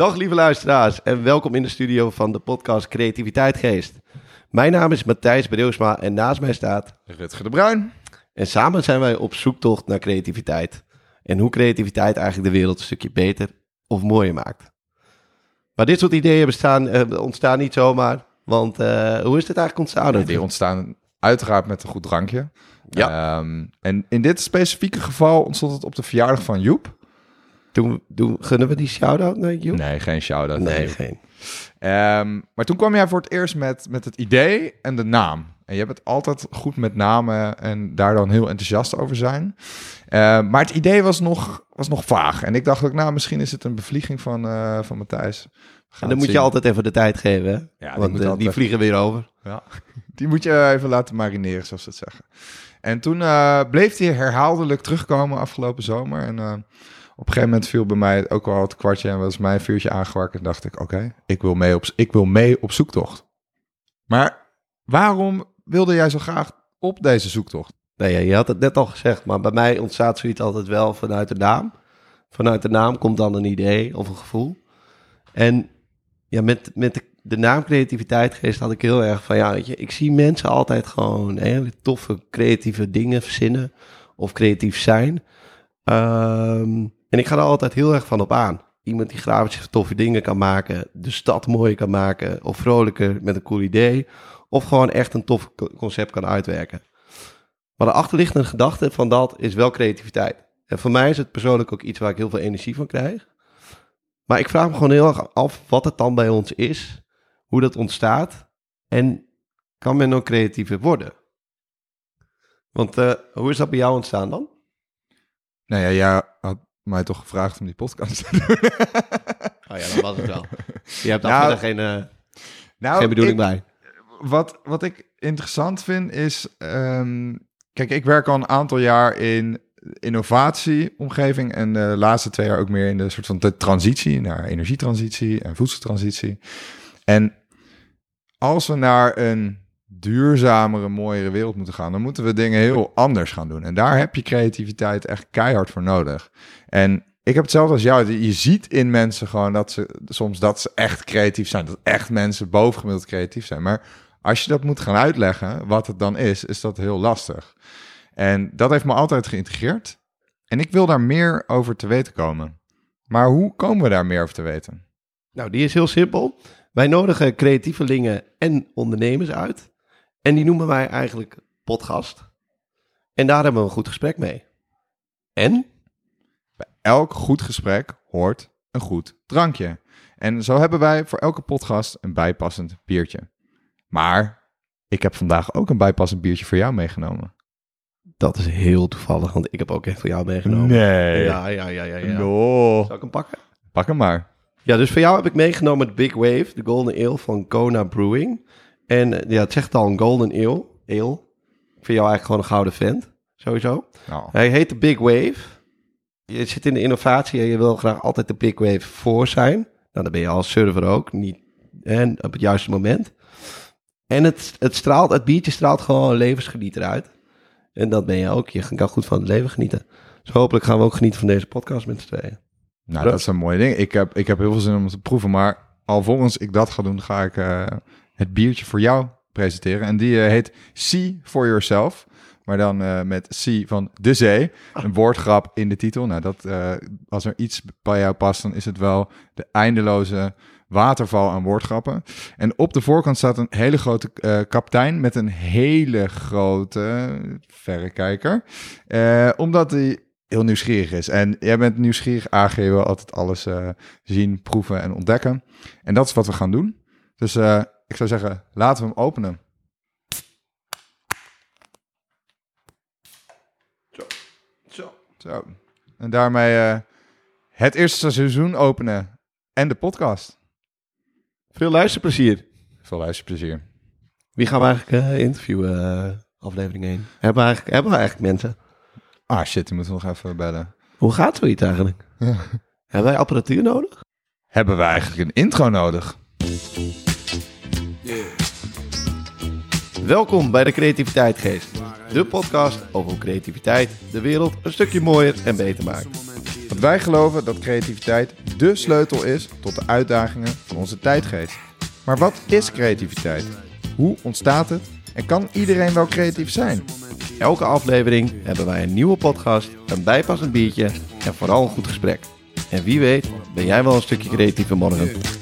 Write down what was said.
Dag lieve luisteraars en welkom in de studio van de podcast Creativiteit Geest. Mijn naam is Matthijs Breusma en naast mij staat... Rutger de Bruin. En samen zijn wij op zoektocht naar creativiteit. En hoe creativiteit eigenlijk de wereld een stukje beter of mooier maakt. Maar dit soort ideeën bestaan, eh, ontstaan niet zomaar. Want eh, hoe is dit eigenlijk ontstaan? Ja, die ontstaan uiteraard met een goed drankje. Ja. Ehm, en in dit specifieke geval ontstond het op de verjaardag van Joep. Doen, doen, gunnen we die shout-out naar Joep? Nee, geen shout-out. Nee, geen. Ehm, maar toen kwam jij voor het eerst met, met het idee en de naam. En je bent altijd goed met namen en daar dan heel enthousiast over zijn. Ehm, maar het idee was nog, was nog vaag. En ik dacht ook, nou, misschien is het een bevlieging van, eh, van Matthijs. En dan het moet je altijd even de tijd geven, hè? die Want eh, die altijd- vliegen weer over. Ja, die moet je even laten marineren, zoals ze het zeggen. En toen eh, bleef hij herhaaldelijk terugkomen afgelopen zomer. En op een gegeven moment viel bij mij ook al het kwartje en was mijn vuurtje aangewakkerd. En dacht ik, oké, ik wil mee op ik wil mee op zoektocht. Maar waarom wilde jij zo graag op deze zoektocht? Nee, je had het net al gezegd, maar bij mij ontstaat zoiets altijd wel vanuit de naam. Vanuit de naam komt dan een idee of een gevoel. En ja, met, met de, de naam creativiteit geest had ik heel erg van, ja, weet je, ik zie mensen altijd gewoon hele toffe creatieve dingen verzinnen of creatief zijn. Ehm, en ik ga er altijd heel erg van op aan. Iemand die grafisch toffe dingen kan maken, de stad mooier kan maken, of vrolijker met een cool idee, of gewoon echt een tof co- concept kan uitwerken. Maar de achterliggende gedachte van dat is wel creativiteit. En voor mij is het persoonlijk ook iets waar ik heel veel energie van krijg. Maar ik vraag me gewoon heel erg af wat het dan bij ons is, hoe dat ontstaat en kan men ook creatiever worden? Want eh, hoe is dat bij jou ontstaan dan? Nou ja, had mij toch gevraagd om die podcast te doen. Oh ja, dat was het wel. Je hebt daar Nou, geen, eh, nou, geen bedoeling ik- bij. wat, wat ik interessant vind is. ehm, kijk, ik werk al een aantal jaar in innovatieomgeving. En de laatste twee jaar ook meer in de soort van de transitie naar energietransitie en voedseltransitie. En als we naar een duurzamere, mooiere wereld moeten gaan, dan moeten we dingen heel anders gaan doen. En daar heb je creativiteit echt keihard voor nodig. En ik heb hetzelfde als jou. Je ziet in mensen gewoon dat ze soms dat ze echt creatief zijn. Dat echt mensen bovengemiddeld creatief zijn. Maar als je dat moet gaan uitleggen, wat het dan is, is dat heel lastig. En dat heeft me altijd geïntegreerd. En ik wil daar meer over te weten komen. Maar hoe komen we daar meer over te weten? Nou, die is heel simpel. Wij nodigen creatievelingen en ondernemers uit. En die noemen wij eigenlijk podcast. En daar hebben we een goed gesprek mee. En? Elk goed gesprek hoort een goed drankje. En zo hebben wij voor elke podcast een bijpassend biertje. Maar ik heb vandaag ook een bijpassend biertje voor jou meegenomen. Dat is heel toevallig, want ik heb ook echt voor jou meegenomen. Nee. Ja, ja, ja, ja. ja. No. Zal ik hem pakken? Pak hem maar. Ja, dus voor jou heb ik meegenomen de Big Wave, de Golden Ale van Kona Brewing. En eh, ja, het zegt al een Golden Ale. Ale. Ik vind jou eigenlijk gewoon een gouden vent, sowieso. Nou, Hij heet de Big Wave. Je zit in de innovatie en je wil graag altijd de Big Wave voor zijn. Nou, dan ben je als server ook, niet en op het juiste moment. En het, het straalt, het biertje straalt gewoon levensgenieter uit. En dat ben je ook. Je kan goed van het leven genieten. Dus hopelijk gaan we ook genieten van deze podcast met z'n tweeën. nou dat is een mooi ding. Ik heb, ik heb heel veel zin om het te proeven. Maar alvorens ik dat ga doen, ga ik eh, het biertje voor jou presenteren. En die eh, heet See for Yourself. Maar dan eh, met C van de zee. Een woordgrap in de titel. Nou, dat, eh, als er iets bij jou past, dan is het wel de eindeloze waterval aan woordgrappen. En op de voorkant staat een hele grote eh, kapitein met een hele grote verrekijker. Omdat hij heel nieuwsgierig is. En jij bent nieuwsgierig, AG wil altijd alles zien, proeven en ontdekken. En dat is wat we gaan doen. Dus ik zou zeggen, laten we hem openen. Zo. Zo. En daarmee eh, het eerste seizoen openen en de podcast. Veel luisterplezier. Veel luisterplezier. Wie gaan we eigenlijk eh, interviewen, eh, aflevering 1? Hebben we, eigenlijk, hebben we eigenlijk mensen? Ah shit, die moeten we nog even bellen. Hoe gaat zoiets eigenlijk? Ja. Hebben wij apparatuur nodig? Hebben we eigenlijk een intro nodig? Welkom bij de Creativiteitgeest. De podcast over hoe creativiteit de wereld een stukje mooier en beter maakt. Want wij geloven dat creativiteit dé sleutel is tot de uitdagingen van onze tijdgeest. Maar wat is creativiteit? Hoe ontstaat het? En kan iedereen wel creatief zijn? Elke aflevering hebben wij een nieuwe podcast, een bijpassend biertje en vooral een goed gesprek. En wie weet ben jij wel een stukje creatiever morgen.